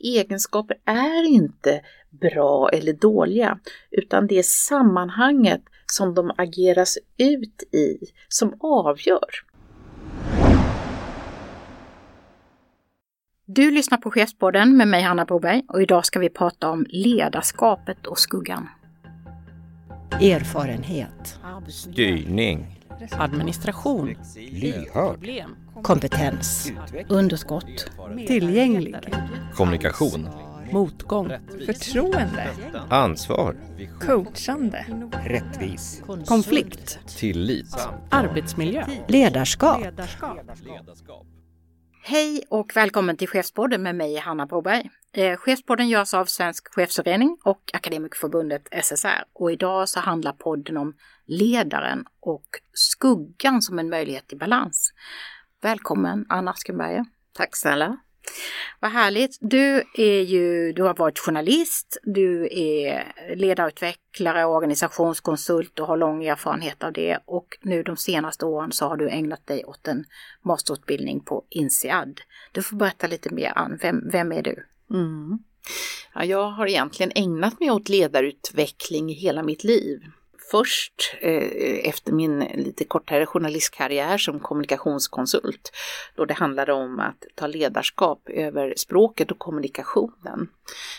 egenskaper är inte bra eller dåliga, utan det är sammanhanget som de ageras ut i som avgör. Du lyssnar på Chefspodden med mig Hanna Broberg och idag ska vi prata om ledarskapet och skuggan. Erfarenhet. Styrning. Administration. Lyhörd. Kompetens. Underskott. Tillgänglig. Kommunikation. Motgång. Förtroende. Ansvar. Coachande. Rättvis. Konflikt. Tillit. Arbetsmiljö. Ledarskap. Hej och välkommen till Chefspodden med mig Hanna Broberg. Eh, Chefspodden görs av Svensk Chefsförening och Akademikerförbundet SSR och idag så handlar podden om ledaren och skuggan som en möjlighet till balans. Välkommen Anna Askenberger. Tack snälla. Vad härligt. Du, är ju, du har varit journalist, du är ledarutvecklare och organisationskonsult och har lång erfarenhet av det. Och nu de senaste åren så har du ägnat dig åt en masterutbildning på INSEAD. Du får berätta lite mer Ann, vem, vem är du? Mm. Ja, jag har egentligen ägnat mig åt ledarutveckling i hela mitt liv först eh, efter min lite kortare journalistkarriär som kommunikationskonsult då det handlade om att ta ledarskap över språket och kommunikationen.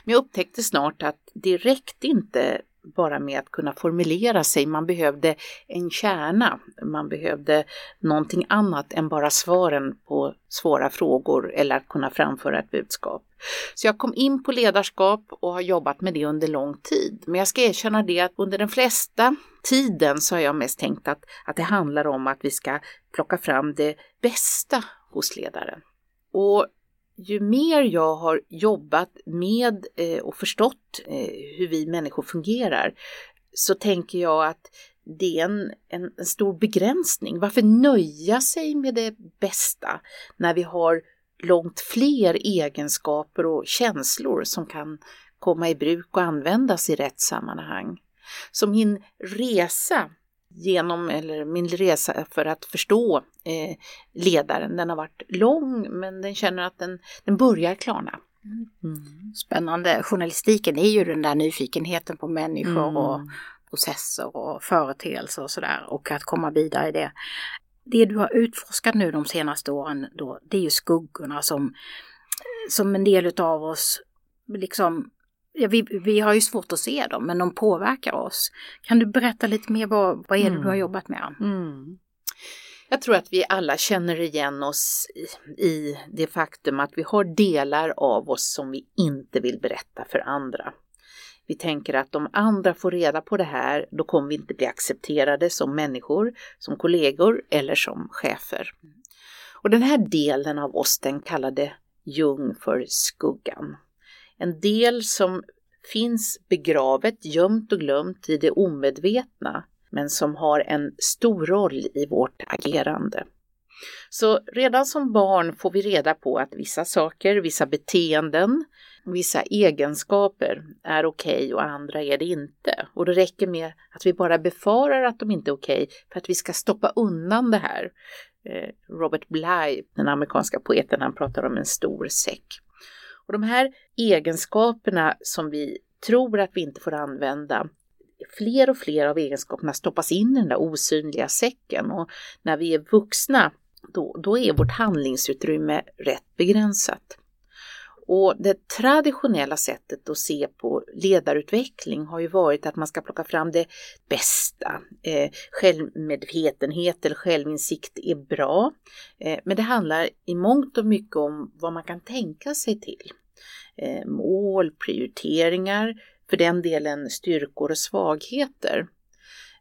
Men jag upptäckte snart att det räckte inte bara med att kunna formulera sig, man behövde en kärna, man behövde någonting annat än bara svaren på svåra frågor eller att kunna framföra ett budskap. Så jag kom in på ledarskap och har jobbat med det under lång tid. Men jag ska erkänna det att under den flesta tiden så har jag mest tänkt att, att det handlar om att vi ska plocka fram det bästa hos ledaren. Och ju mer jag har jobbat med eh, och förstått eh, hur vi människor fungerar så tänker jag att det är en, en, en, stor begränsning. Varför nöja sig med det bästa när vi har långt fler egenskaper och känslor som kan komma i bruk och användas i rätt sammanhang? Så min resa genom, eller min resa för att förstå eh, ledaren, den har varit lång men den känner att den, den börjar klarna. Mm. Spännande. Journalistiken är ju den där nyfikenheten på människor mm. och processer och företeelser och sådär och att komma vidare i det. Det du har utforskat nu de senaste åren då, det är ju skuggorna som, som en del av oss liksom Ja, vi, vi har ju svårt att se dem, men de påverkar oss. Kan du berätta lite mer vad, vad är det mm. du har mm. jobbat med? Mm. Jag tror att vi alla känner igen oss i, i det faktum att vi har delar av oss som vi inte vill berätta för andra. Vi tänker att om andra får reda på det här, då kommer vi inte bli accepterade som människor, som kollegor eller som chefer. Och den här delen av oss, den kallade Jung för skuggan. En del som finns begravet, gömt och glömt i det omedvetna, men som har en stor roll i vårt agerande. Så redan som barn får vi reda på att vissa saker, vissa beteenden, vissa egenskaper är okej okay och andra är det inte. Och det räcker med att vi bara befarar att de inte är okej okay för att vi ska stoppa undan det här. Eh, Robert Bly, den amerikanska poeten, han pratar om en stor säck. Och de här egenskaperna som vi tror att vi inte får använda, fler och fler av egenskaperna stoppas in i den där osynliga säcken och när vi är vuxna då, då är vårt handlingsutrymme rätt begränsat. Och det traditionella sättet att se på ledarutveckling har ju varit att man ska plocka fram det bästa. Eh, självmedvetenhet eller självinsikt är bra, eh, men det handlar i mångt och mycket om vad man kan tänka sig till. Eh, mål, prioriteringar, för den delen styrkor och svagheter.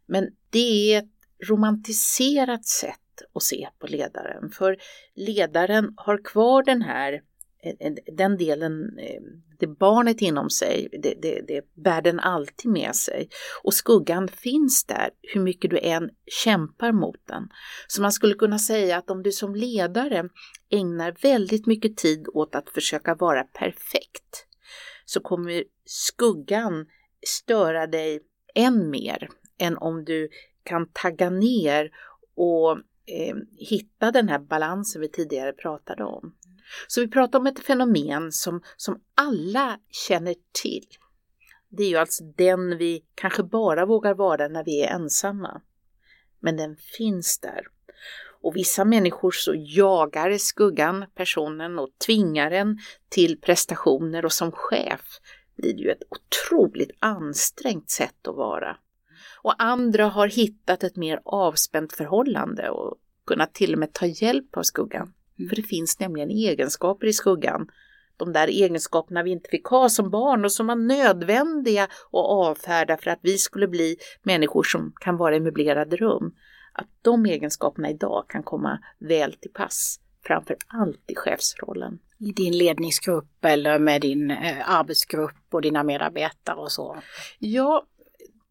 Men det är ett romantiserat sätt att se på ledaren, för ledaren har kvar den här Eh, eh, den delen, eh, det barnet inom sig, det, det, det bär den alltid med sig. Och skuggan finns där hur mycket du än kämpar mot den. Så man skulle kunna säga att om du som ledare ägnar väldigt mycket tid åt att försöka vara perfekt så kommer skuggan störa dig än mer än om du kan tagga ner och eh, hitta den här balansen vi tidigare pratade om. Så vi pratar om ett fenomen som, som alla känner till. Det är ju alltså den vi kanske bara vågar vara när vi är ensamma. Men den finns där. Och vissa människor så jagar skuggan personen och tvingar den till prestationer och som chef blir det ju ett otroligt ansträngt sätt att vara. Och andra har hittat ett mer avspänt förhållande och kunnat till och med ta hjälp av skuggan. För det finns nämligen egenskaper i skuggan. De där egenskaperna vi inte fick ha som barn och som var nödvändiga att avfärda för att vi skulle bli människor som kan vara i möblerade rum. Att de egenskaperna idag kan komma väl till pass, framför allt i chefsrollen. I din ledningsgrupp eller med din eh, arbetsgrupp och dina medarbetare och så. Ja,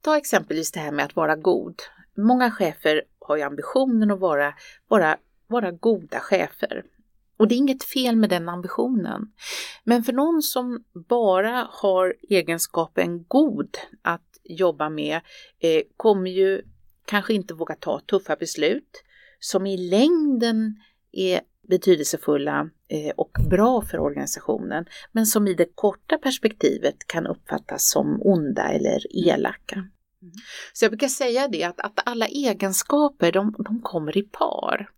ta exempelvis det här med att vara god. Många chefer har ju ambitionen att vara, vara, vara goda chefer. Och det är inget fel med den ambitionen. Men för någon som bara har egenskapen god att jobba med eh, kommer ju kanske inte våga ta tuffa beslut som i längden är betydelsefulla eh, och bra för organisationen, men som i det korta perspektivet kan uppfattas som onda eller elaka. Så jag brukar säga det att, att alla egenskaper de, de kommer i par.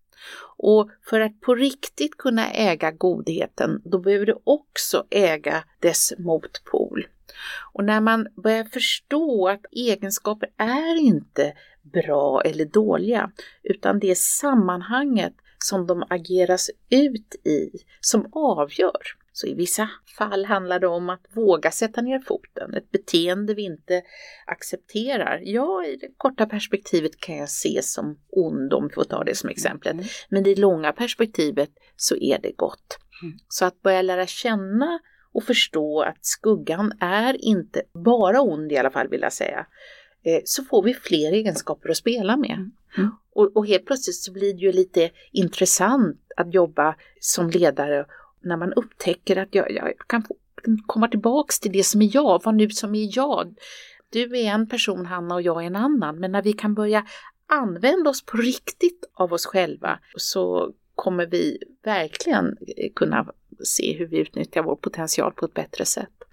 Och för att på riktigt kunna äga godheten, då behöver du också äga dess motpol. Och när man börjar förstå att egenskaper är inte bra eller dåliga, utan det är sammanhanget som de ageras ut i som avgör. Så i vissa fall handlar det om att våga sätta ner foten, ett beteende vi inte accepterar. Ja, i det korta perspektivet kan jag se som ond om vi får ta det som exemplet. Mm. Men i det långa perspektivet så är det gott. Mm. Så att börja lära känna och förstå att skuggan är inte bara ond i alla fall vill jag säga. Eh, så får vi fler egenskaper att spela med. Mm. Och, och helt plötsligt så blir det ju lite intressant att jobba som ledare när man upptäcker att jag, jag kan få komma tillbaks till det som är jag, vad nu som är jag. Du är en person Hanna och jag är en annan, men när vi kan börja använda oss på riktigt av oss själva så kommer vi verkligen kunna se hur vi utnyttjar vår potential på ett bättre sätt.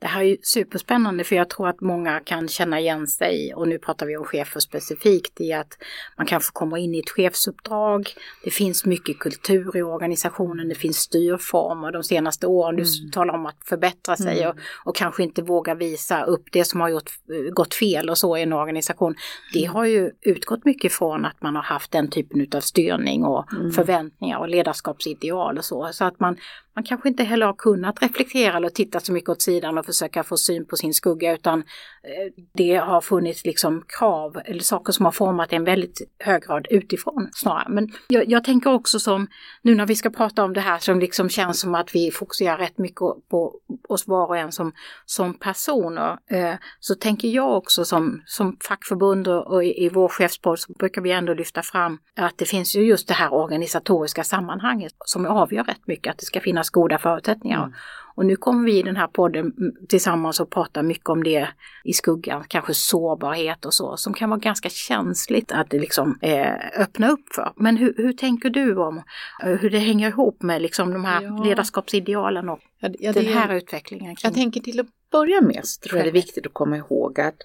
Det här är ju superspännande för jag tror att många kan känna igen sig och nu pratar vi om chefer specifikt i att man kanske kommer in i ett chefsuppdrag. Det finns mycket kultur i organisationen, det finns styrformer de senaste åren. Du Mm. talar om att förbättra sig Mm. och, och kanske inte våga visa upp det som har gjort, gått fel och så i en organisation. Det Mm. har ju utgått mycket från att man har haft den typen av styrning och Mm. förväntningar och ledarskapsideal och så. Så att man, man kanske inte heller har kunnat reflektera eller titta så mycket åt sidan och försöka få syn på sin skugga utan eh, det har funnits liksom krav eller saker som har format en väldigt hög grad utifrån snarare. Men jag, jag tänker också som nu när vi ska prata om det här som liksom känns som att vi fokuserar rätt mycket på oss var och en som, som personer eh, så tänker jag också som, som fackförbund och, och i, i vår chefspodd så brukar vi ändå lyfta fram att det finns ju just det här organisatoriska sammanhanget som avgör rätt mycket, att det ska finnas goda förutsättningar. Och nu kommer vi i den här podden mm, tillsammans och prata mycket om det i skuggan, kanske sårbarhet och så, som kan vara ganska känsligt att det liksom eh, öppna upp för. Men hur, hur tänker du om eh, hur det hänger ihop med liksom de här Ja. ledarskapsidealen och Ja, ja, den det- här utvecklingen? Kring... Jag tänker till att börja med så tror jag det är viktigt att komma ihåg att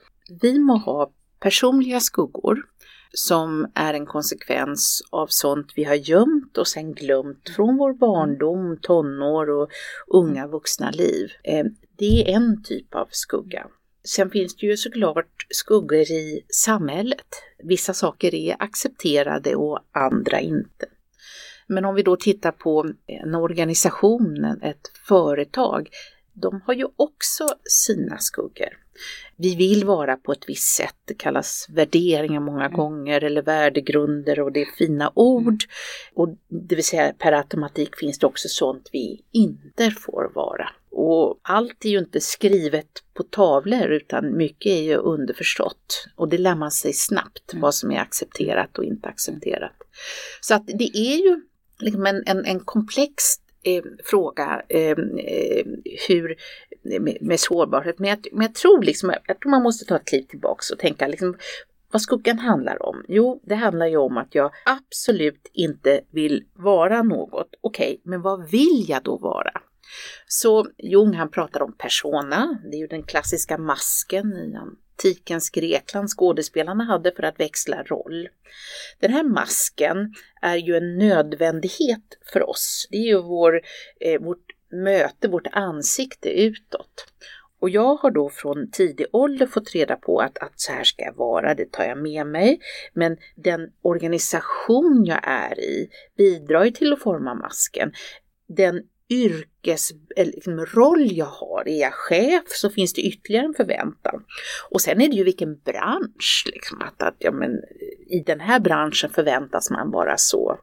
vi må ha personliga skuggor som är en konsekvens av sånt vi har gömt och sen glömt från vår barndom, tonår och unga vuxna liv. Eh, det är en typ av skugga. Sen finns det ju såklart skuggor i samhället. Vissa saker är accepterade och andra inte. Men om vi då tittar på en organisation, ett företag, de har ju också sina skuggor. Vi vill vara på ett visst sätt, det kallas värderingar många gånger eller värdegrunder och det är fina ord. Och det vill säga per automatik finns det också sånt vi inte får vara. Och allt är ju inte skrivet på tavlor utan mycket är ju underförstått. Och det lär man sig snabbt vad som är accepterat och inte accepterat. Så att det är ju liksom en, en, en komplex eh, fråga eh, eh, hur, med, med sårbarhet. Men jag, men jag tror liksom, jag tror man måste ta ett kliv tillbaks och tänka liksom, vad skuggan handlar om? Jo, det handlar ju om att jag absolut inte vill vara något. Okej, okay, men vad vill jag då vara? Så Jung han pratar om persona, det är ju den klassiska masken i antikens Grekland skådespelarna hade för att växla roll. Den här masken är ju en nödvändighet för oss. Det är ju vår, eh, vårt möte, vårt ansikte utåt. Och jag har då från tidig ålder fått reda på att, att så här ska jag vara, det tar jag med mig. Men den organisation jag är i bidrar ju till att forma masken. Den yrkes, eh, liksom, jag har. Är jag chef så finns det ytterligare en förväntan. Och sen är det ju vilken bransch, liksom, att, att ja, men, i den här branschen förväntas man vara så.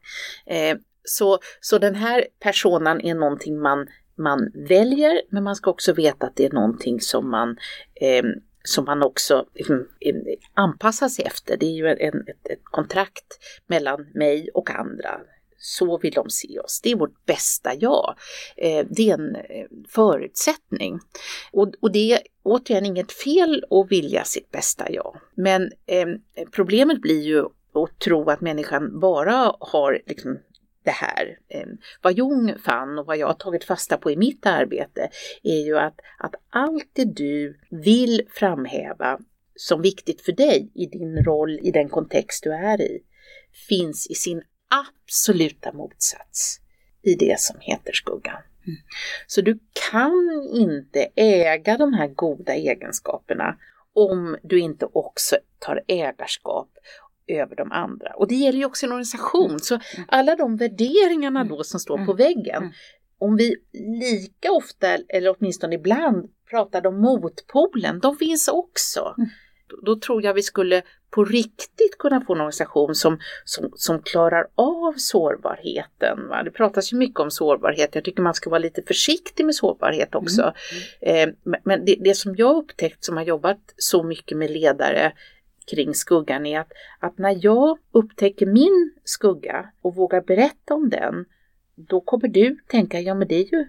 Eh, så, så den här personen är någonting man, man väljer, men man ska också veta att det är någonting som man eh, som man också liksom, eh, anpassar sig efter. Det är ju en, ett, ett kontrakt mellan mig och andra så vill de se oss. Det är vårt bästa jag. Eh, det är en eh, förutsättning. Och, det är återigen inget fel att vilja sitt bästa jag. Men eh, problemet blir ju att tro att människan bara har liksom det här. Ehm, vad Jung fann och vad jag har tagit fasta på i mitt arbete är ju att, att allt det du vill framhäva som viktigt för dig i din roll, i den kontext du är i, finns i sin absoluta motsats i det som heter skuggan. Mm. Så du kan inte äga de här goda egenskaperna om du inte också tar ägarskap över de andra. Och det gäller ju också en organisation, så mm. alla de värderingarna då som står på mm. väggen, om vi lika ofta, eller åtminstone ibland, pratar om motpolen, de finns också då tror jag vi skulle på riktigt kunna få en organisation som, som, som klarar av sårbarheten. Va? Det pratas ju mycket om sårbarhet, jag tycker man ska vara lite försiktig med sårbarhet också. Mm. Eh, men det, det som jag upptäckt som har jobbat så mycket med ledare kring skuggan är att, att när jag upptäcker min skugga och vågar berätta om den, då kommer du tänka, ja men det är ju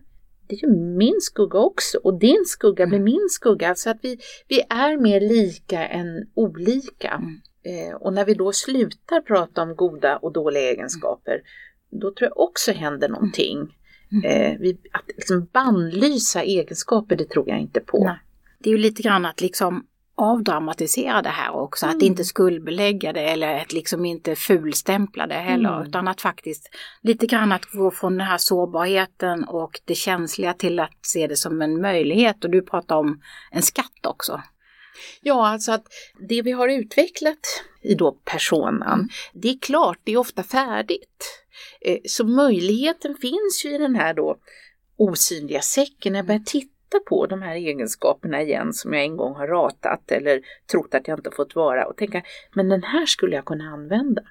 det är ju min skugga också och din skugga blir min skugga. Så att vi, vi är mer lika än olika. Mm. Eh, och när vi då slutar prata om goda och dåliga egenskaper, då tror jag också händer någonting. Mm. Eh, vi, att liksom bannlysa egenskaper, det tror jag inte på. Nej. Det är ju lite grann att liksom avdramatisera det här också, mm. att inte skuldbelägga det eller att liksom inte fulstämpla det heller, mm. utan att faktiskt lite grann att gå från den här sårbarheten och det känsliga till att se det som en möjlighet. Och du pratar om en skatt också. Ja, alltså att det vi har utvecklat i då personan, mm. det är klart, det är ofta färdigt. Eh, så möjligheten finns ju i den här då osynliga säcken. När jag börjar titta titta på de här egenskaperna igen som jag en gång har ratat eller trott att jag inte fått vara och tänka, men den här skulle jag kunna använda.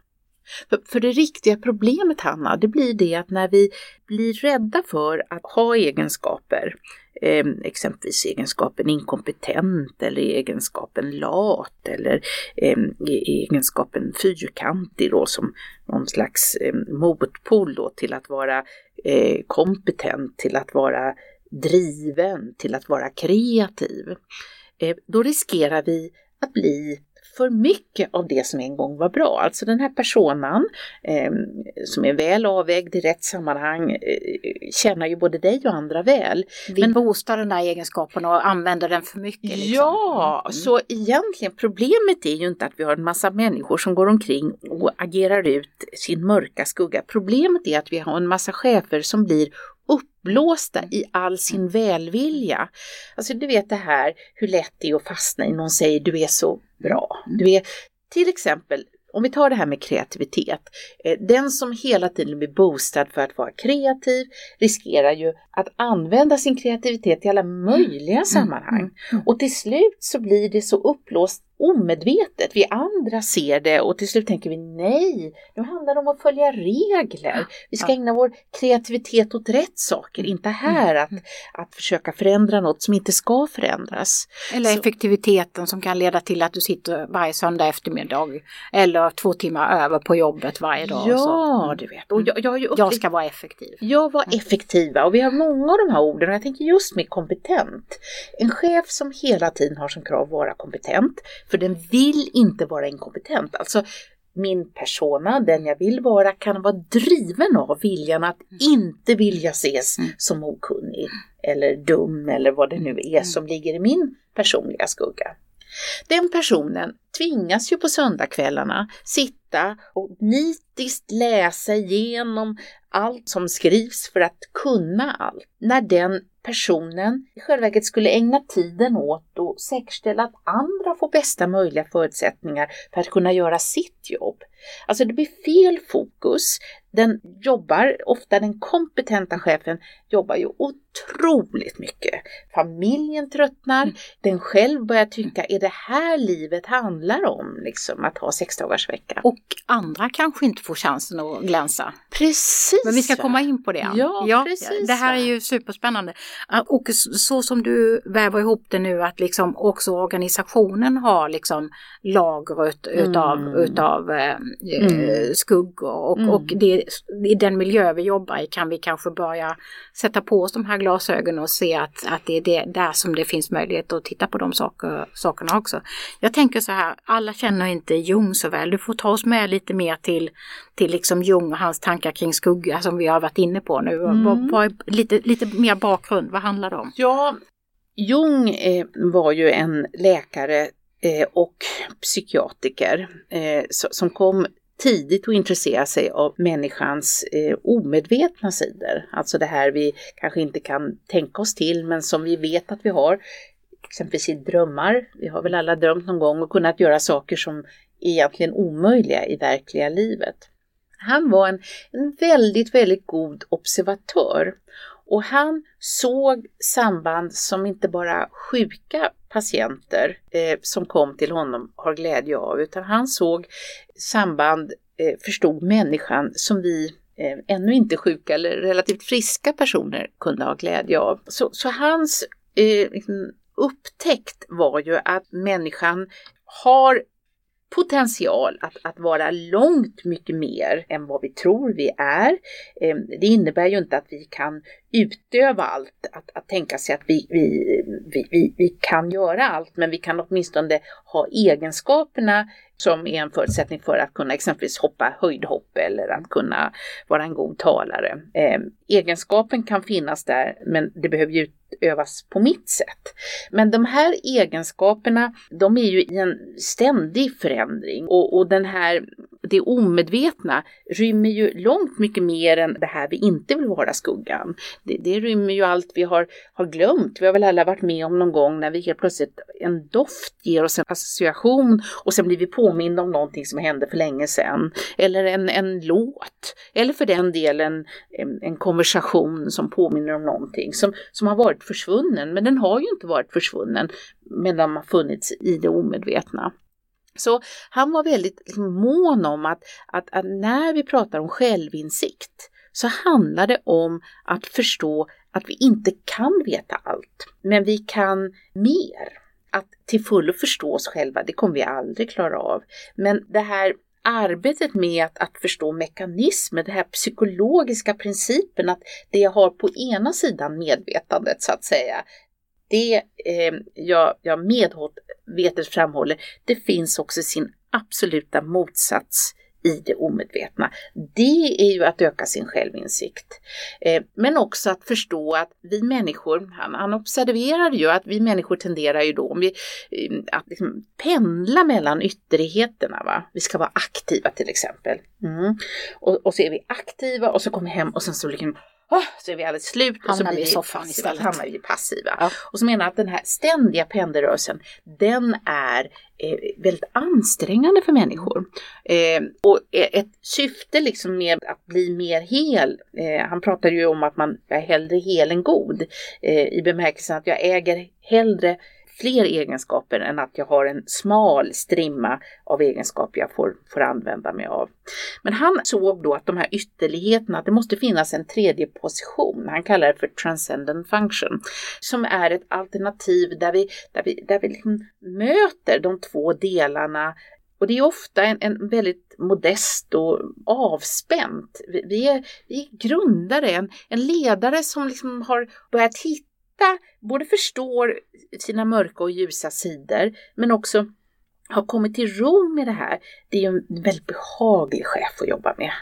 För, för det riktiga problemet Hanna, det blir det att när vi blir rädda för att ha egenskaper, eh, exempelvis egenskapen inkompetent eller egenskapen lat eller eh, e, egenskapen fyrkantig då som någon slags eh, motpol då till att vara eh, kompetent, till att vara driven, till att vara kreativ, eh, då riskerar vi att bli för mycket av det som en gång var bra. Alltså den här personan eh, som är väl avvägd i rätt sammanhang eh, tjänar ju både dig och andra väl. Vi Men, boostar den där egenskapen och använder den för mycket. Liksom. Ja, mm. så egentligen problemet är ju inte att vi har en massa människor som går omkring och agerar ut sin mörka skugga. Problemet är att vi har en massa chefer som blir uppblåsta i all sin välvilja. Alltså du vet det här hur lätt det är att fastna i någon säger du är så bra. Du är, till exempel, om vi tar det här med kreativitet. Eh, den som hela tiden blir boostad för att vara kreativ riskerar ju att använda sin kreativitet i alla möjliga mm. sammanhang. Mm. Mm. Och till slut så blir det så uppblåst omedvetet. Vi andra ser det och till slut tänker vi nej, nu handlar det om att följa regler. Vi ska ägna vår kreativitet åt rätt saker, inte här att, att försöka förändra något som inte ska förändras. Eller Så. effektiviteten som kan leda till att du sitter varje söndag eftermiddag eller två timmar över på jobbet varje dag. Ja, du vet. Och jag, jag, jag ska vara effektiv. Jag var effektiva och vi har många av de här orden och jag tänker just med kompetent. En chef som hela tiden har som krav att vara kompetent För den vill inte vara inkompetent. Alltså min persona, den jag vill vara, kan vara driven av viljan att inte vilja ses Mm. som okunnig eller dum eller vad det nu är som ligger i min personliga skugga. Den personen tvingas ju på söndagskvällarna sitta och nitiskt läsa igenom allt som skrivs för att kunna allt. När den personen i själva verket skulle ägna tiden åt att säkerställa att andra får bästa möjliga förutsättningar för att kunna göra sitt jobb. Alltså det blir fel fokus. Den jobbar, ofta den kompetenta chefen, jobbar ju otroligt mycket. Familjen tröttnar, den själv börjar tycka, är det här livet handlar om? Liksom att ha sexdagarsvecka. Och andra kanske inte får chansen att glänsa. Precis! Men vi ska komma in på det. Ja, precis, Det här är ju superspännande. Och så som du väver ihop det nu att liksom också organisationen har liksom lager ut, utav, Mm. utav eh, Mm. eh, skuggor och, Mm. och det, i den miljö vi jobbar i kan vi kanske börja sätta på oss de här glasögonen och se att, att det är det, där som det finns möjlighet att titta på de saker, sakerna också. Jag tänker så här, alla känner inte Jung så väl. Du får ta oss med lite mer till, till liksom Jung och hans tankar kring skugga som vi har varit inne på nu. Mm. Vad, vad lite, lite mer bakgrund, vad handlar det om? Ja, Jung eh, var ju en läkare eh, och psykiatriker eh, so- som kom tidigt att intressera sig av människans eh, omedvetna sidor. Alltså det här vi kanske inte kan tänka oss till men som vi vet att vi har. Exempelvis i drömmar. Vi har väl alla drömt någon gång och kunnat göra saker som är egentligen omöjliga i verkliga livet. Han var en, en väldigt, väldigt god observatör och han såg samband som inte bara sjuka patienter eh, som kom till honom har glädje av, utan han såg samband, eh, förstod människan som vi eh, ännu inte sjuka eller relativt friska personer kunde ha glädje av. Så, så hans eh, liksom upptäckt var ju att människan har potential att, att vara långt mycket mer än vad vi tror vi är. Ehm, det innebär ju inte att vi kan utöva allt, att, att tänka sig att vi, vi, vi, vi, vi kan göra allt, men vi kan åtminstone ha egenskaperna som är en förutsättning för att kunna exempelvis hoppa höjdhopp eller att kunna vara en god talare. Eh, egenskapen kan finnas där, men det behöver ju utövas på mitt sätt. Men de här egenskaperna, de är ju i en ständig förändring och, och den här, det omedvetna rymmer ju långt mycket mer än det här vi inte vill vara skuggan. Det, det rymmer ju allt vi har, har glömt. Vi har väl alla varit med om någon gång när vi helt plötsligt, en doft ger oss en association och sen blir vi påminna om någonting som hände för länge sedan. Eller en, en låt. Eller för den delen en, en konversation som påminner om någonting som, som har varit försvunnen. Men den har ju inte varit försvunnen, men den har funnits i det omedvetna. Så han var väldigt liksom mån om att, att, att när vi pratar om självinsikt så handlar det om att förstå att vi inte kan veta allt, men vi kan mer. Att till fullo förstå oss själva, det kommer vi aldrig klara av. Men det här arbetet med att, att förstå mekanismer, den här psykologiska principen att det jag har på ena sidan medvetandet så att säga, det eh, jag, jag medvetet framhåller, det finns också sin absoluta motsats i det omedvetna. Det är ju att öka sin självinsikt. Eh, men också att förstå att vi människor, han, han observerade ju att vi människor tenderar ju då om vi, eh, att liksom pendla mellan ytterligheterna. Va? Vi ska vara aktiva till exempel. Mm. Och, och så är vi aktiva och så kommer vi hem och sen så liksom så är vi alldeles slut och så Hamnar blir vi soffan passiva, istället. hamnar vi passiva. Ja. Och så menar jag att den här ständiga pendelrörelsen, den är eh, väldigt ansträngande för människor. Eh, och ett syfte liksom med att bli mer hel, eh, han pratar ju om att man är hellre hel än god, eh, i bemärkelsen att jag äger hellre fler egenskaper än att jag har en smal strimma av egenskaper jag får, får använda mig av. Men han såg då att de här ytterligheterna, att det måste finnas en tredje position, han kallar det för transcendent function, som är ett alternativ där vi, där vi, där vi liksom möter de två delarna och det är ofta en, en väldigt modest och avspänt. Vi, vi, är, vi är grundare, en, en ledare som liksom har börjat hitta, både förstår sina mörka och ljusa sidor, men också har kommit till ro med det här, det är ju en väldigt behaglig chef att jobba med.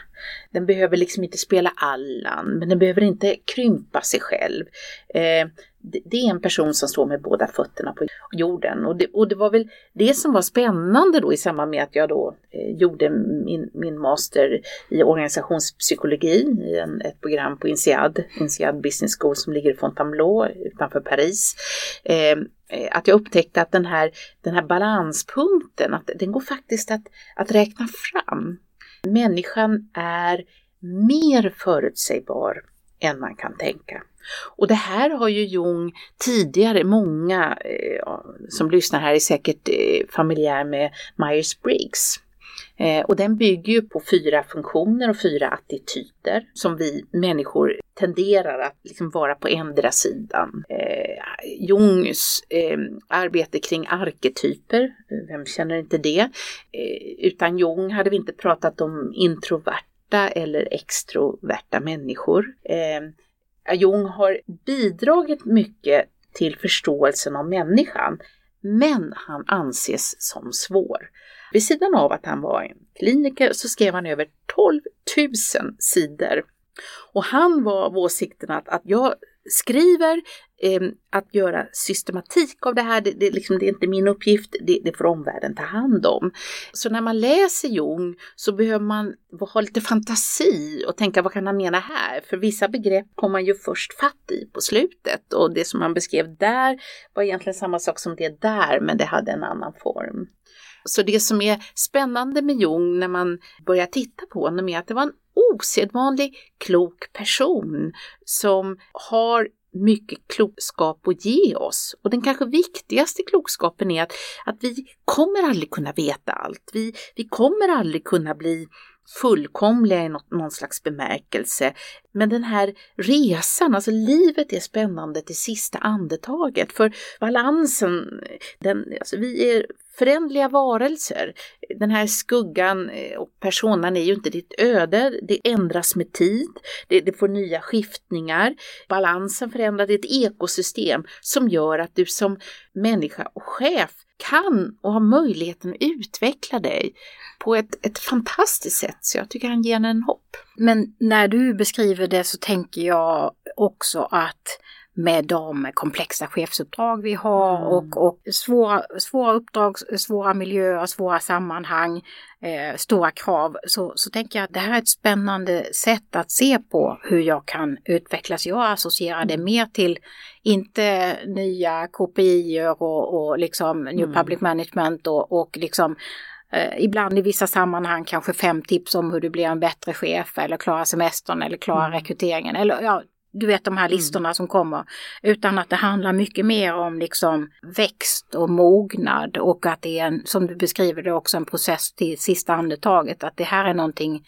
Den behöver liksom inte spela Allan, men den behöver inte krympa sig själv. Eh, det är en person som står med båda fötterna på jorden. Och det, och det var väl det som var spännande då i samband med att jag då eh, gjorde min, min master i organisationspsykologi i en, ett program på INSEAD, INSEAD Business School som ligger i Fontainebleau utanför Paris. Ehm, eh, att jag upptäckte att den här, den här balanspunkten, att den går faktiskt att, att räkna fram. Människan är mer förutsägbar än man kan tänka. Och det här har ju Jung tidigare, många eh, som lyssnar här är säkert eh, familjär med Myers-Briggs. Eh, och den bygger ju på fyra funktioner och fyra attityder som vi människor tenderar att liksom vara på ändra sidan. Eh, Jungs eh, arbete kring arketyper, vem känner inte det? Eh, utan Jung hade vi inte pratat om introverta eller extroverta människor. Eh, Jung har bidragit mycket till förståelsen av människan, men han anses som svår. Vid sidan av att han var en kliniker så skrev han över 12 000 sidor. Och han var av åsikten att, att jag skriver, eh, att göra systematik av det här, det, det, liksom, det är inte min uppgift, det, det får omvärlden ta hand om. Så när man läser Jung så behöver man ha lite fantasi och tänka vad kan han mena här? För vissa begrepp kommer man ju först fatt i på slutet och det som man beskrev där var egentligen samma sak som det där men det hade en annan form. Så det som är spännande med Jung när man börjar titta på honom är att det var en osedvanlig klok person som har mycket klokskap att ge oss. Och den kanske viktigaste klokskapen är att, att vi kommer aldrig kunna veta allt. Vi, vi kommer aldrig kunna bli fullkomliga i något, någon slags bemärkelse. Men den här resan, alltså livet är spännande till sista andetaget. För balansen, den, alltså vi är förändliga varelser. Den här skuggan eh, och personan är ju inte ditt öde, det ändras med tid, det, det får nya skiftningar. Balansen förändras, det är ett ekosystem som gör att du som människa och chef kan och har möjligheten att utveckla dig på ett, ett fantastiskt sätt. Så jag tycker han ger en hopp. Men när du beskriver det så tänker jag också att med de komplexa chefsuppdrag vi har mm. och, och svåra, svåra uppdrag, svåra miljöer, svåra sammanhang, eh, stora krav, så, så tänker jag att det här är ett spännande sätt att se på hur jag kan utvecklas. Jag associerar det mer till, inte nya KPI och, och liksom New mm. Public Management och, och liksom Eh, ibland i vissa sammanhang kanske fem tips om hur du blir en bättre chef eller klarar semestern eller klarar mm. rekryteringen. Eller ja, du vet de här mm. listorna mm. som kommer. Utan att det handlar mycket mer om liksom växt och mognad och att det är en, som du beskriver det också, en process till sista andetaget. Att det här är någonting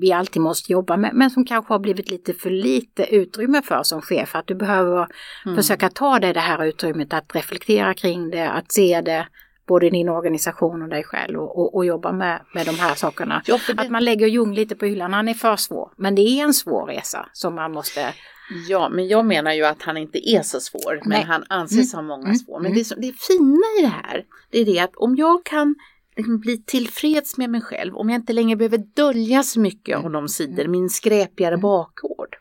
vi alltid måste jobba med, men som kanske har blivit lite för lite utrymme för som chef. Att du behöver mm. försöka ta dig det här utrymmet att reflektera kring det, att se det, både din organisation och dig själv och, och, och jobba med, med de här sakerna. Ja, det... Att man lägger Jung lite på hyllan, han är för svår. Men det är en svår resa som man måste Ja, men jag menar ju att han inte är så svår, men Nej. han anses mm. ha många mm. svår. Men mm. det, som, det fina i det här, det är det att om jag kan liksom bli tillfreds med mig själv, om jag inte längre behöver dölja så mycket av de sidor, min skräpigare bakgård,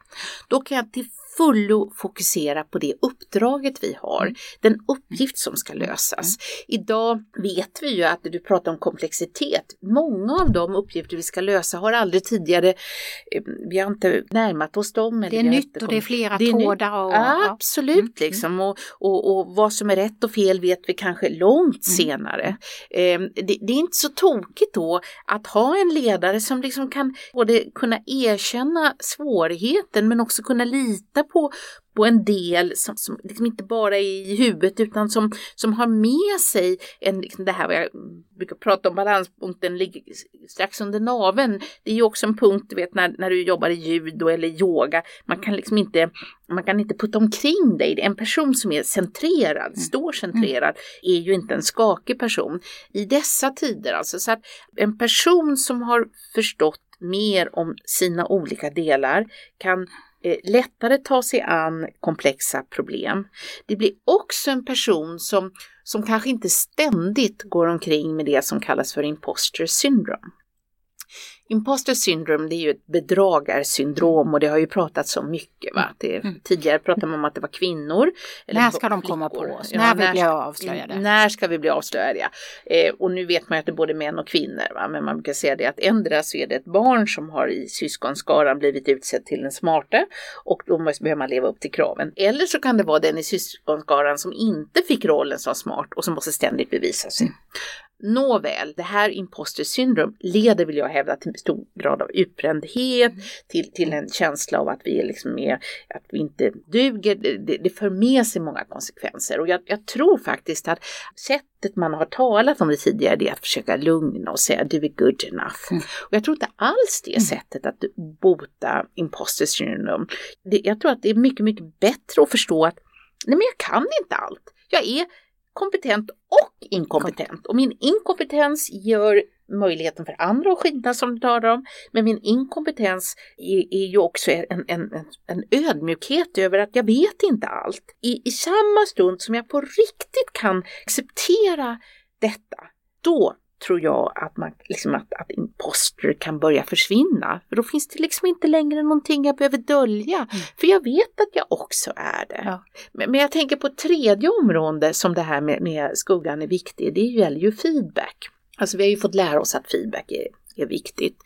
då kan jag till fullo fokusera på det uppdraget vi har, mm. den uppgift som ska lösas. Mm. Idag vet vi ju att du pratar om komplexitet. Många av de uppgifter vi ska lösa har aldrig tidigare, eh, vi har inte närmat oss dem. det är nytt och det är flera det är trådar. Och, ja, absolut, mm. liksom. Och, och, och, vad som är rätt och fel vet vi kanske långt mm. senare. Ehm, det, det, är inte så tokigt då att ha en ledare som liksom kan både kunna erkänna svårigheten men också kunna lita på, på en del som, som liksom inte bara är i huvudet utan som, som har med sig en, liksom det här vad jag brukar prata om, balanspunkten ligger strax under naven. Det är ju också en punkt du vet när, när du jobbar i judo eller yoga. Man kan liksom inte, man kan inte putta omkring dig. En person som är centrerad, mm. står centrerad, är ju inte en skakig person i dessa tider. Alltså så att en person som har förstått mer om sina olika delar kan Eh, lättare ta sig an komplexa problem. Det blir också en person som, som kanske inte ständigt går omkring med det som kallas för imposter syndrome. Imposter syndrome det är ju ett bedragarsyndrom och det har ju pratats om mycket. Va? Det, Mm. Tidigare pratade man om att det var kvinnor. När ska de komma på oss? Ja, när vi när blir ska- avslöjade? När ska vi bli avslöjade? Eh, och nu vet man ju att det är både män och kvinnor. Va? Men man brukar säga det att ändra så är det ett barn som har i syskonskaran blivit utsedd till den smarte och då måste, behöver man leva upp till kraven. Eller så kan det vara den i syskonskaran som inte fick rollen som smart och som måste ständigt bevisa sig. Nåväl, det här imposter syndrome leder vill jag hävda till stor grad av utbrändhet, till, till en känsla av att vi är liksom är, att vi inte duger. Det, det, för med sig många konsekvenser och jag, jag tror faktiskt att sättet man har talat om det tidigare det är att försöka lugna och säga du är good enough. Mm. Och jag tror inte alls det sättet att bota imposter syndrome. Det, jag tror att det är mycket, mycket bättre att förstå att nej men jag kan inte allt. Jag är kompetent och inkompetent. Och min inkompetens gör möjligheten för andra att skina som du talar om. Men min inkompetens är, är ju också en, en, en, ödmjukhet över att jag vet inte allt. I, I samma stund som jag på riktigt kan acceptera detta, då tror jag att, man, liksom att, att imposter kan börja försvinna. För då finns det liksom inte längre någonting jag behöver dölja. För jag vet att jag också är det. Ja. Men, men jag tänker på ett tredje område som det här med, med skuggan är viktig. Det gäller ju feedback. Alltså vi har ju fått lära oss att feedback är, är viktigt.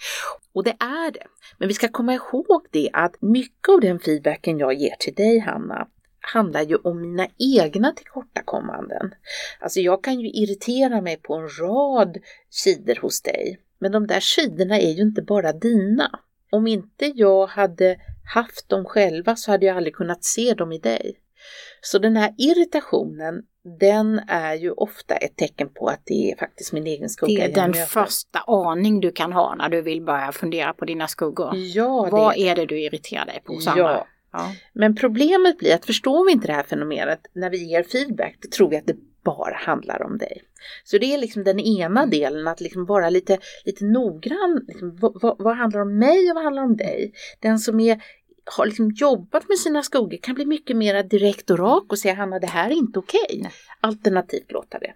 Och det är det. Men vi ska komma ihåg det att mycket av den feedbacken jag ger till dig Hanna handlar ju om mina egna tillkortakommanden. Alltså jag kan ju irritera mig på en rad sidor hos dig. Men de där sidorna är ju inte bara dina. Om inte jag hade haft dem själva så hade jag aldrig kunnat se dem i dig. Så den här irritationen, den är ju ofta ett tecken på att det är faktiskt min egen skugga Det är den möter. första aning du kan ha när du vill börja fundera på dina skuggor. Ja, Vad det, är det du irriterar dig på hos andra? ja. Ja. Men problemet blir att förstår vi inte det här fenomenet när vi ger feedback, då tror vi att det bara handlar om dig. Så det är liksom den ena delen, att liksom vara lite, lite noggrann. Liksom, vad, vad, vad handlar om mig och vad handlar om dig? Den som är, har liksom jobbat med sina skuggor kan bli mycket mer direkt och rak och säga Hanna, det här är inte okej. Nej. Alternativt låta det.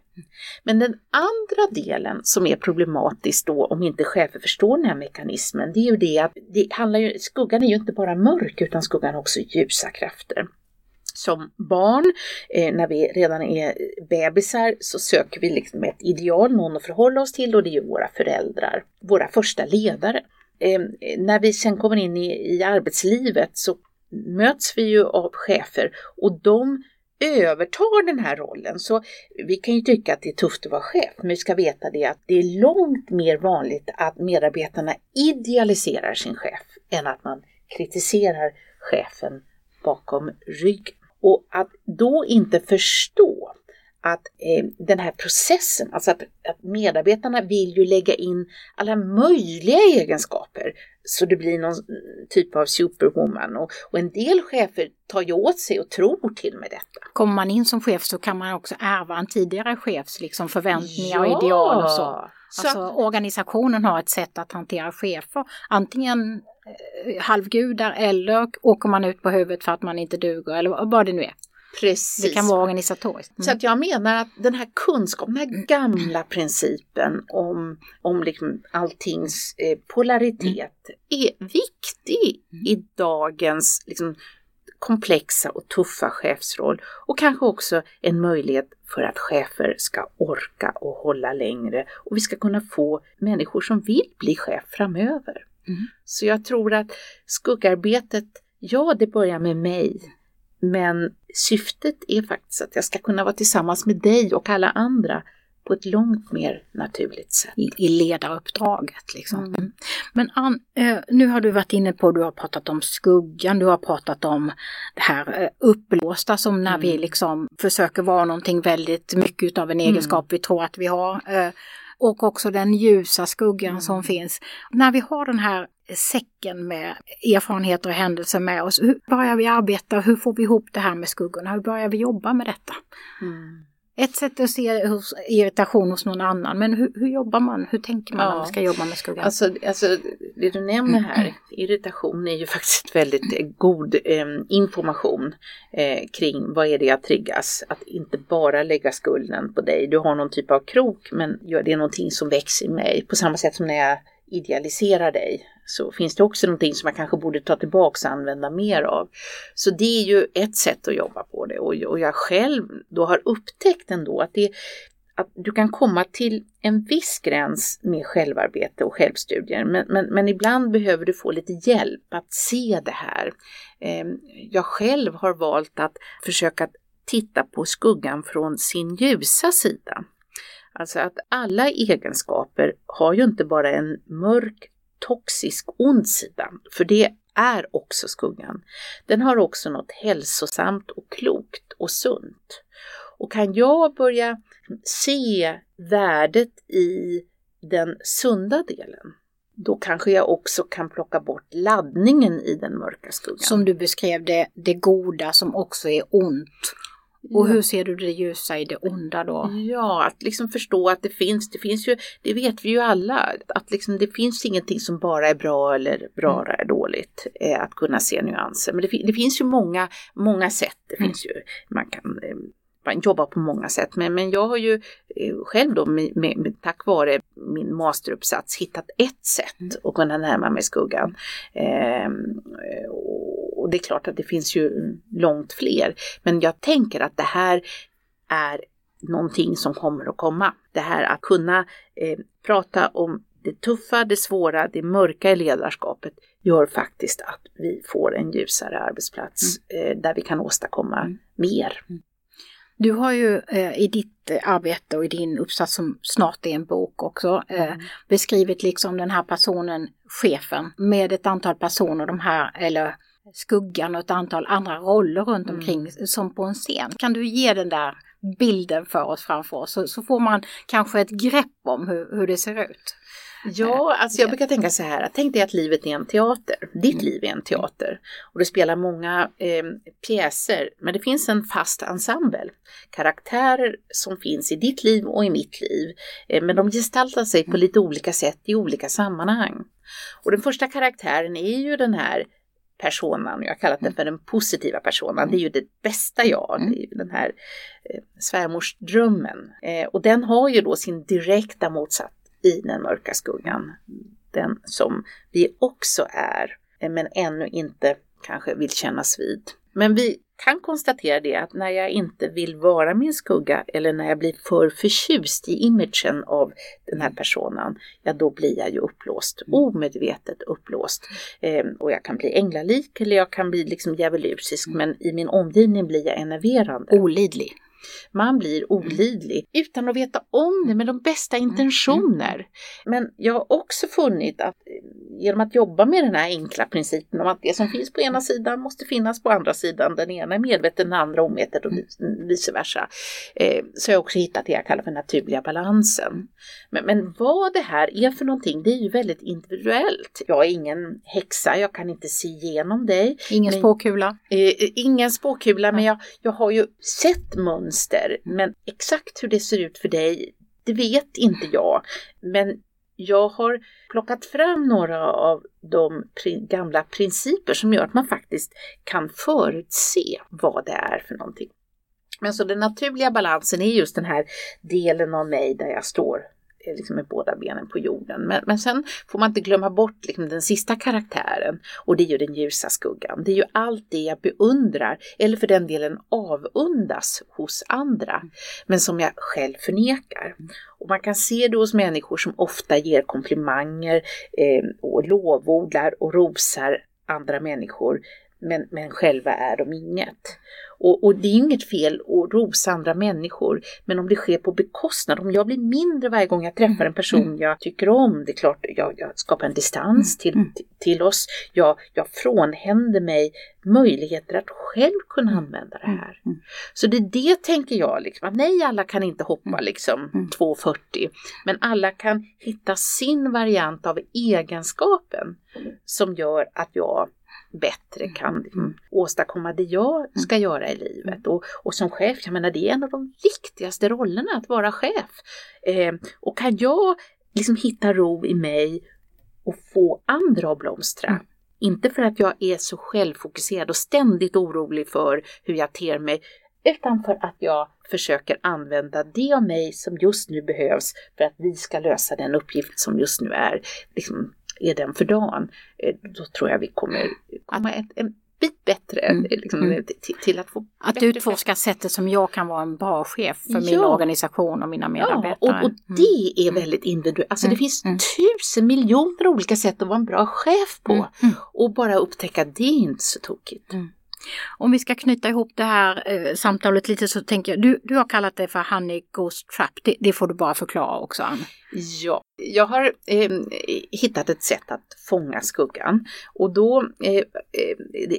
Men den andra delen som är problematisk då om inte chefer förstår den här mekanismen, det är ju det att det handlar ju, skuggan är ju inte bara mörk utan skuggan har också ljusa krafter. Som barn, eh, när vi redan är bebisar, så söker vi liksom ett ideal, någon att förhålla oss till och det är ju våra föräldrar, våra första ledare. Eh, när vi sen kommer in i, i arbetslivet så möts vi ju av chefer och de övertar den här rollen. Så vi kan ju tycka att det är tufft att vara chef, men vi ska veta det att det är långt mer vanligt att medarbetarna idealiserar sin chef än att man kritiserar chefen bakom ryggen. Och att då inte förstå att eh, den här processen, alltså att, att medarbetarna vill ju lägga in alla möjliga egenskaper så det blir någon typ av superwoman och, och en del chefer tar ju åt sig och tror till med detta. Kommer man in som chef så kan man också ärva en tidigare chefs liksom förväntningar Ja. och ideal och så. Så Alltså att- organisationen har ett sätt att hantera chefer. Antingen eh, halvgudar eller åker man ut på huvudet för att man inte duger eller vad det nu är. Precis. Det kan vara organisatoriskt. Mm. Så att jag menar att den här kunskapen, den här gamla principen om, om liksom alltings eh, polaritet är viktig i dagens liksom, komplexa och tuffa chefsroll och kanske också en möjlighet för att chefer ska orka och hålla längre och vi ska kunna få människor som vill bli chef framöver. Mm. Så jag tror att skuggarbetet, ja det börjar med mig, men syftet är faktiskt att jag ska kunna vara tillsammans med dig och alla andra på ett långt mer naturligt sätt. i, i ledaruppdraget. Liksom. Mm. Mm. Men Ann, eh, nu har du varit inne på, du har pratat om skuggan, du har pratat om det här eh, uppblåsta som när Mm. vi liksom försöker vara någonting väldigt mycket av en Mm. egenskap vi tror att vi har. Eh, och också den ljusa skuggan Mm. som finns. När vi har den här säcken med erfarenheter och händelser med oss, hur börjar vi arbeta? Hur får vi ihop det här med skuggorna? Hur börjar vi jobba med detta? Mm. Ett sätt att se hos, irritation hos någon annan, men hur, hur jobbar man? Hur tänker man Ja. när man ska jobba med skuggan? Alltså, alltså det du nämner här, irritation är ju faktiskt väldigt eh, god eh, information eh, kring vad är det jag triggas. Att inte bara lägga skulden på dig. Du har någon typ av krok men det är någonting som växer i mig. På samma sätt som när jag idealiserar dig så finns det också någonting som jag kanske borde ta tillbaka och använda mer av. Så det är ju ett sätt att jobba på det och, och jag själv då har upptäckt ändå att det att du kan komma till en viss gräns med självarbete och självstudier men, men, men ibland behöver du få lite hjälp att se det här. Ehm, jag själv har valt att försöka titta på skuggan från sin ljusa sida. Alltså att alla egenskaper har ju inte bara en mörk, toxisk, ond sida, för det är också skuggan. Den har också något hälsosamt och klokt och sunt. Och kan jag börja se värdet i den sunda delen, då kanske jag också kan plocka bort laddningen i den mörka skuggan. Som du beskrev det, det goda som också är ont. Och hur ser du det ljusa i det onda då? Ja, att liksom förstå att det finns, det finns ju, det vet vi ju alla, att liksom det finns ingenting som bara är bra eller bra är dåligt, eh, att kunna se nyanser. Men det, det finns ju många, många sätt, det finns ju, man kan eh, man jobbar på många sätt, men, men jag har ju eh, själv då med, med, tack vare min masteruppsats hittat ett sätt att kunna närma mig skuggan. Ehm, och, och det är klart att det finns ju långt fler, men jag tänker att det här är någonting som kommer att komma. Det här att kunna eh, prata om det tuffa, det svåra, det mörka i ledarskapet gör faktiskt att vi får en ljusare arbetsplats eh, där vi kan åstadkomma mer. Du har ju eh, i ditt arbete och i din uppsats som snart är en bok också eh, beskrivit liksom den här personen, chefen, med ett antal personer, de här, eller skuggan och ett antal andra roller runt omkring som på en scen. Kan du ge den där bilden för oss framför oss så, så får man kanske ett grepp om hur, hur det ser ut. Ja, alltså jag brukar tänka så här, tänk dig att livet är en teater. Ditt liv är en teater. Och du spelar många eh, pjäser, men det finns en fast ensemble. Karaktärer som finns i ditt liv och i mitt liv. Eh, men de gestaltar sig på lite olika sätt i olika sammanhang. Och den första karaktären är ju den här personan, jag har kallat den för den positiva personan, det är ju det bästa jag, det är ju den här eh, svärmorsdrömmen. Eh, och den har ju då sin direkta motsats i den mörka skuggan. Den som vi också är, eh, men ännu inte kanske vill kännas vid. Men vi kan konstatera det att när jag inte vill vara min skugga eller när jag blir för förtjust i imagen av den här personen, ja då blir jag ju upplåst, omedvetet upplåst. Eh, och jag kan bli änglalik eller jag kan bli liksom djävulusisk, men i min omgivning blir jag enerverande. Olidlig. Man blir olidlig utan att veta om det med de bästa intentioner. Men jag har också funnit att eh, genom att jobba med den här enkla principen om att det som finns på ena sidan måste finnas på andra sidan. Den ena är medveten, den andra omedveten och vice- vice versa. Eh, så har jag också hittat det jag kallar för naturliga balansen. Men, men vad det här är för någonting, det är ju väldigt individuellt. Jag är ingen häxa, jag kan inte se igenom dig. Ingen Men- spåkula. Eh, ingen spåkula, men jag, jag har ju sett mönster. Men exakt hur det ser ut för dig, det vet inte jag. Men jag har plockat fram några av de gamla principer som gör att man faktiskt kan förutse vad det är för någonting. Men så den naturliga balansen är just den här delen av mig där jag står liksom med båda benen på jorden. Men, men sen får man inte glömma bort liksom den sista karaktären och det är ju den ljusa skuggan. Det är ju allt det jag beundrar eller för den delen avundas hos andra men som jag själv förnekar. Och man kan se det hos människor som ofta ger komplimanger eh, och lovordar och rosar andra människor men, men själva är de inget. Och, och det är inget fel att rosa andra människor, men om det sker på bekostnad, om jag blir mindre varje gång jag träffar en person jag tycker om, det är klart jag, jag skapar en distans till, till, till oss, jag, jag frånhänder mig möjligheter att själv kunna använda det här. Så det är det tänker jag, liksom, att nej alla kan inte hoppa liksom 2,40, men alla kan hitta sin variant av egenskapen som gör att jag bättre, kan liksom åstadkomma det jag ska göra i livet. Och, och som chef, jag menar det är en av de viktigaste rollerna att vara chef. Eh, och kan jag liksom hitta ro i mig och få andra att blomstra, Mm. inte för att jag är så självfokuserad och ständigt orolig för hur jag ter mig, utan för att jag försöker använda det av mig som just nu behövs för att vi ska lösa den uppgift som just nu är, liksom, är den för dagen. Eh, Då tror jag vi kommer komma ett, en bit bättre Mm. eh, liksom, Mm. till, till att få Att utforska sättet som jag kan vara en bra chef för min Ja. organisation och mina Ja, medarbetare. och, och Mm. det är väldigt individuellt. Alltså det Mm, finns mm. tusen miljoner olika sätt att vara en bra chef på. Mm, mm. Och bara upptäcka det är inte så tokigt. Om vi ska knyta ihop det här eh, samtalet lite så tänker jag, du, du har kallat det för Honey Ghost Trap. Det, det får du bara förklara också Ann. Ja, jag har eh, hittat ett sätt att fånga skuggan. Och då, eh, eh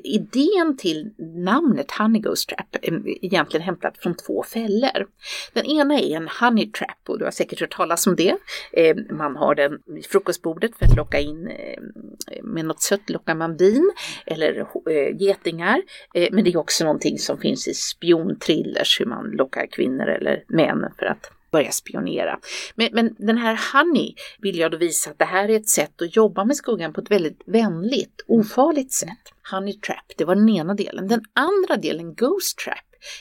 idén till namnet Honey Ghost Trap eh, egentligen hämtat från två fällor. Den ena är en honey trap och du har säkert hört talas om det. Eh, man har den vid frukostbordet för att locka in, eh, med något sött lockar man bin eller eh, getingar. Eh, men det är också någonting som finns i spionthrillers hur man lockar kvinnor eller män för att börja spionera. Men, men den här Honey vill jag då visa att det här är ett sätt att jobba med skuggan på ett väldigt vänligt, ofarligt sätt. Honey Trap, det var den ena delen. Den andra delen, Ghost Trap,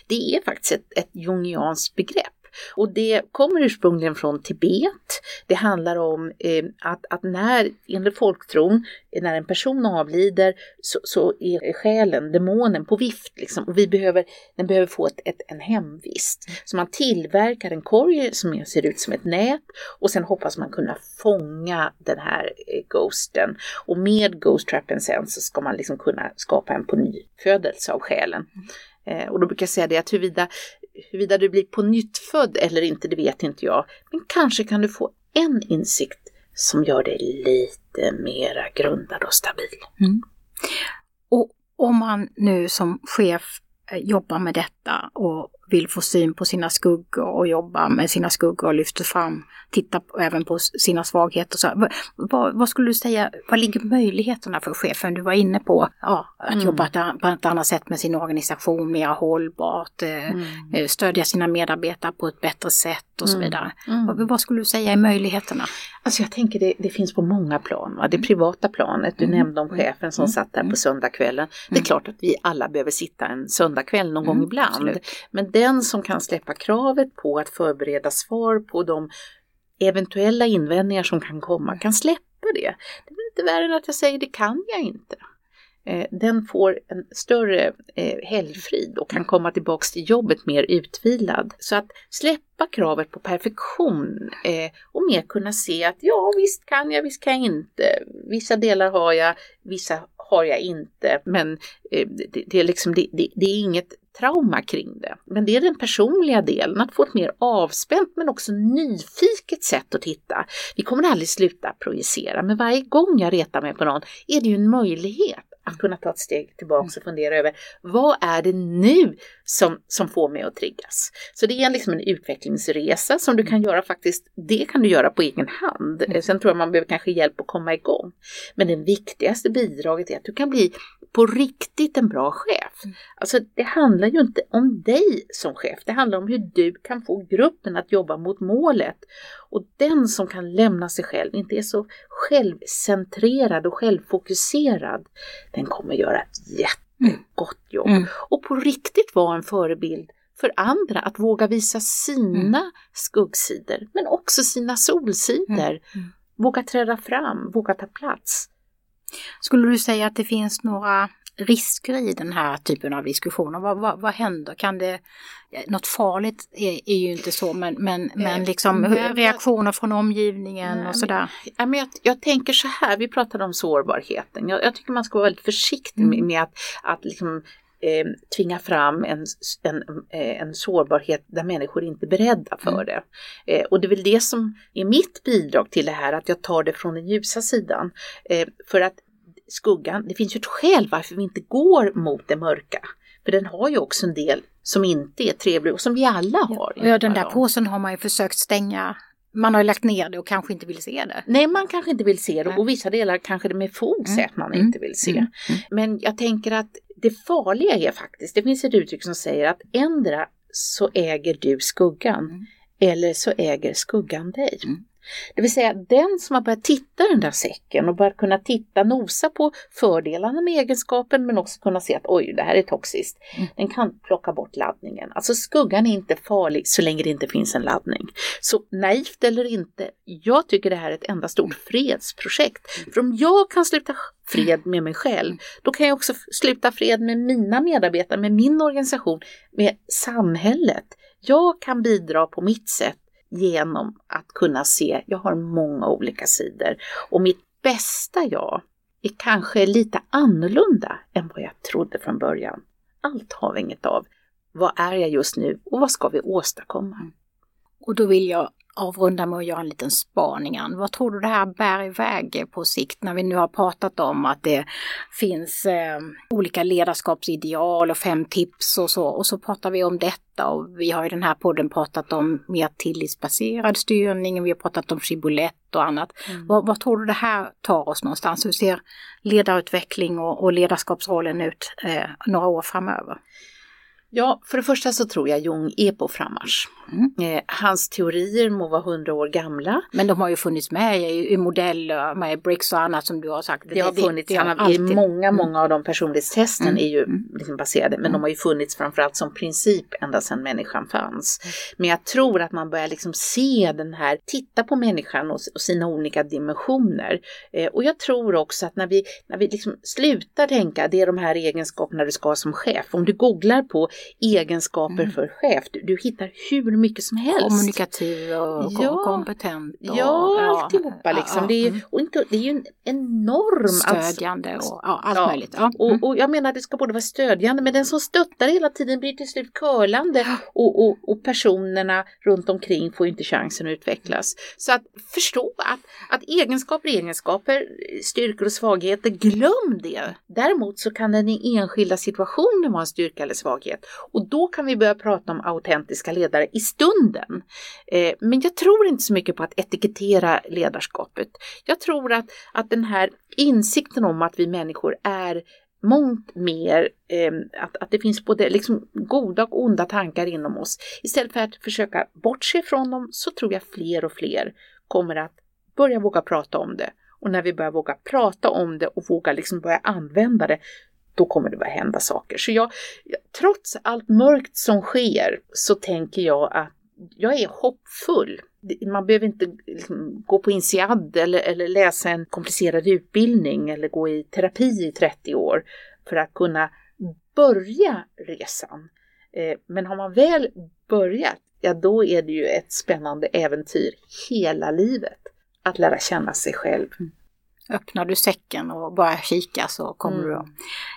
det är faktiskt ett, ett jungianskt begrepp. Och det kommer ursprungligen från Tibet. Det handlar om eh, att, att när, enligt folktron, när en person avlider så, så är själen, demonen, på vift. Liksom, och vi behöver, den behöver få ett, ett, en hemvist. Så man tillverkar en korg som ser ut som ett nät och sen hoppas man kunna fånga den här eh, ghosten. Och med ghost trappen sen så ska man liksom kunna skapa en pånyfödelse av själen. Eh, och då brukar jag säga det att huruvida, huruvida du blir på nytt född eller inte, det vet inte jag. Men kanske kan du få en insikt som gör dig lite mera grundad och stabil. Mm. Och om man nu som chef eh, jobbar med detta och vill få syn på sina skuggor och jobba med sina skuggor och lyfter fram, tittar på, även på sina svagheter. Så, vad, vad, skulle du säga, vad ligger möjligheterna för chefen? Du var inne på ja, att Mm. jobba på ett annat sätt med sin organisation, mer hållbart, eh, eh, stödja sina medarbetare på ett bättre sätt och så Mm. vidare. Mm. Vad, vad skulle du säga är möjligheterna? Alltså jag tänker det, det finns på många plan. Va? Det privata planet, du Mm. nämnde om chefen som Mm. satt där Mm. på söndagskvällen. Det är Mm. klart att vi alla behöver sitta en söndagkväll någon gång Mm, ibland. absolut. Men den som kan släppa kravet på att förbereda svar på de eventuella invändningar som kan komma, kan släppa det. Det är inte värre än att jag säger det kan jag inte. Eh, den får en större eh, helgfrid och kan komma tillbaks till jobbet mer utvilad. Så att släppa kravet på perfektion eh, och mer kunna se att ja, visst kan jag, visst kan jag inte. Vissa delar har jag, vissa har jag inte. Men det, det, är liksom, det, det, det är inget trauma kring det. Men det är den personliga delen, att få ett mer avspänt men också nyfiket sätt att titta. Vi kommer aldrig sluta projicera, men varje gång jag retar mig på någon är det ju en möjlighet att kunna ta ett steg tillbaka och fundera över vad är det nu som, som får mig att triggas? Så det är liksom en utvecklingsresa som du kan göra faktiskt, det kan du göra på egen hand. Sen tror jag man behöver kanske hjälp att komma igång. Men det viktigaste bidraget är att du kan bli på riktigt en bra chef. Alltså det handlar ju inte om dig som chef, det handlar om hur du kan få gruppen att jobba mot målet. Och den som kan lämna sig själv, inte är så självcentrerad och självfokuserad, den kommer göra ett jättegott jobb. Mm. Och på riktigt vara en förebild för andra att våga visa sina skuggsidor, men också sina solsidor. Mm. Våga träda fram, våga ta plats. Skulle du säga att det finns några risker i den här typen av diskussioner? Vad, vad, vad händer? Kan det, något farligt är, är ju inte så, men, men, men liksom men- reaktioner från omgivningen Nej, och sådär. Men jag, jag tänker så här, vi pratade om sårbarheten. Jag, jag tycker man ska vara väldigt försiktig Mm. med, med att, att liksom, eh, tvinga fram en, en, eh, en sårbarhet där människor inte är beredda för Mm. det. Eh, och det är väl det som är mitt bidrag till det här, att jag tar det från den ljusa sidan. Eh, för att skuggan, det finns ju ett skäl varför vi inte går mot det mörka. För den har ju också en del som inte är trevlig och som vi alla har. Ja, den där påsen har man ju försökt stänga man har lagt ner det och kanske inte vill se det. Nej, man kanske inte vill se det och vissa delar kanske det med fog säger att man Mm. inte vill se. Mm. Men jag tänker att det farliga är faktiskt, det finns ett uttryck som säger att ändra så äger du skuggan Mm. eller så äger skuggan dig. Mm. Det vill säga den som har börjat titta i den där säcken och börjat kunna titta, nosa på fördelarna med egenskapen men också kunna se att oj, det här är toxiskt. Mm. Den kan plocka bort laddningen. Alltså skuggan är inte farlig så länge det inte finns en laddning. Så naivt eller inte, jag tycker det här är ett enda stort fredsprojekt. För om jag kan sluta fred med mig själv, då kan jag också sluta fred med mina medarbetare, med min organisation, med samhället. Jag kan bidra på mitt sätt genom att kunna se, jag har många olika sidor och mitt bästa jag är kanske lite annorlunda än vad jag trodde från början. Allt har vi inget av. Vad är jag just nu och vad ska vi åstadkomma? Och då vill jag avrunda med att göra en liten spaning. Ann. Vad tror du det här bär iväg på sikt när vi nu har pratat om att det finns eh, olika ledarskapsideal och fem tips och så. Och så pratar vi om detta och vi har i den här podden pratat om mer tillitsbaserad styrning, vi har pratat om shibbolett och annat. Vad, vad tror du det här tar oss någonstans? Hur ser ledarutveckling och, och ledarskapsrollen ut eh, några år framöver? Ja, för det första så tror jag Jung är på frammarsch. Mm. Eh, hans teorier må vara hundra år gamla. Men de har ju funnits med i, i modeller, med bricks och annat som du har sagt. Det har funnits, det har, alltid- många, Mm. många av de personlighetstesten Mm. är ju Mm. liksom baserade, men de har ju funnits framförallt som princip ända sedan människan fanns. Mm. Men jag tror att man börjar liksom se den här, titta på människan och, och sina olika dimensioner. Eh, och jag tror också att när vi, när vi liksom slutar tänka, det är de här egenskaperna du ska ha som chef. Om du googlar på egenskaper Mm. för chef, du, du hittar hur mycket som helst. Kommunikativ och Ja. kompetent. Och, Ja, alltihopa liksom. ja, det, är mm. och inte, det är ju en enorm... alltså- Stödjande och ja, allt Ja, möjligt. Ja. och, Mm. och jag menar det ska både vara stödjande men den som stöttar hela tiden blir till slut curlande och, och, och personerna runt omkring får inte chansen att utvecklas. Så att förstå att, att egenskaper är egenskaper, styrkor och svagheter, glöm det. Däremot så kan den i enskilda situationer vara en styrka eller svaghet och då kan vi börja prata om autentiska ledare i stunden. Eh, men jag tror inte så mycket på att etikettera ledarskapet. Jag tror att, att den här insikten om att vi människor är mångt mer, eh, att, att det finns både liksom goda och onda tankar inom oss. Istället för att försöka bortse från dem så tror jag fler och fler kommer att börja våga prata om det. Och när vi börjar våga prata om det och våga liksom börja använda det, då kommer det börja hända saker. Så jag, trots allt mörkt som sker så tänker jag att jag är hoppfull. Man behöver inte liksom gå på INSEAD eller, eller läsa en komplicerad utbildning eller gå i terapi i 30 år för att kunna börja resan. Eh, men har man väl börjat, ja då är det ju ett spännande äventyr hela livet att lära känna sig själv. Mm. Öppnar du säcken och börjar kika så kommer Mm.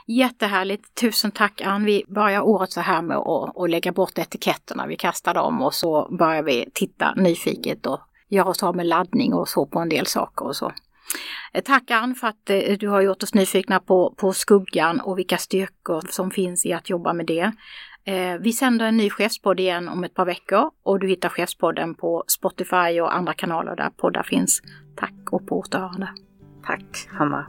du. Jättehärligt! Tusen tack Ann! Vi börjar året så här med att, att lägga bort etiketterna. Vi kastar dem och så börjar vi titta nyfiket och göra oss av med laddning och så på en del saker och så. Eh, Tack Ann för att eh, du har gjort oss nyfikna på, på skuggan och vilka styrkor som finns i att jobba med det. Eh, Vi sänder en ny chefspodd igen om ett par veckor och du hittar chefspodden på Spotify och andra kanaler där poddar finns. Tack och på återhörande. Tack Hanna!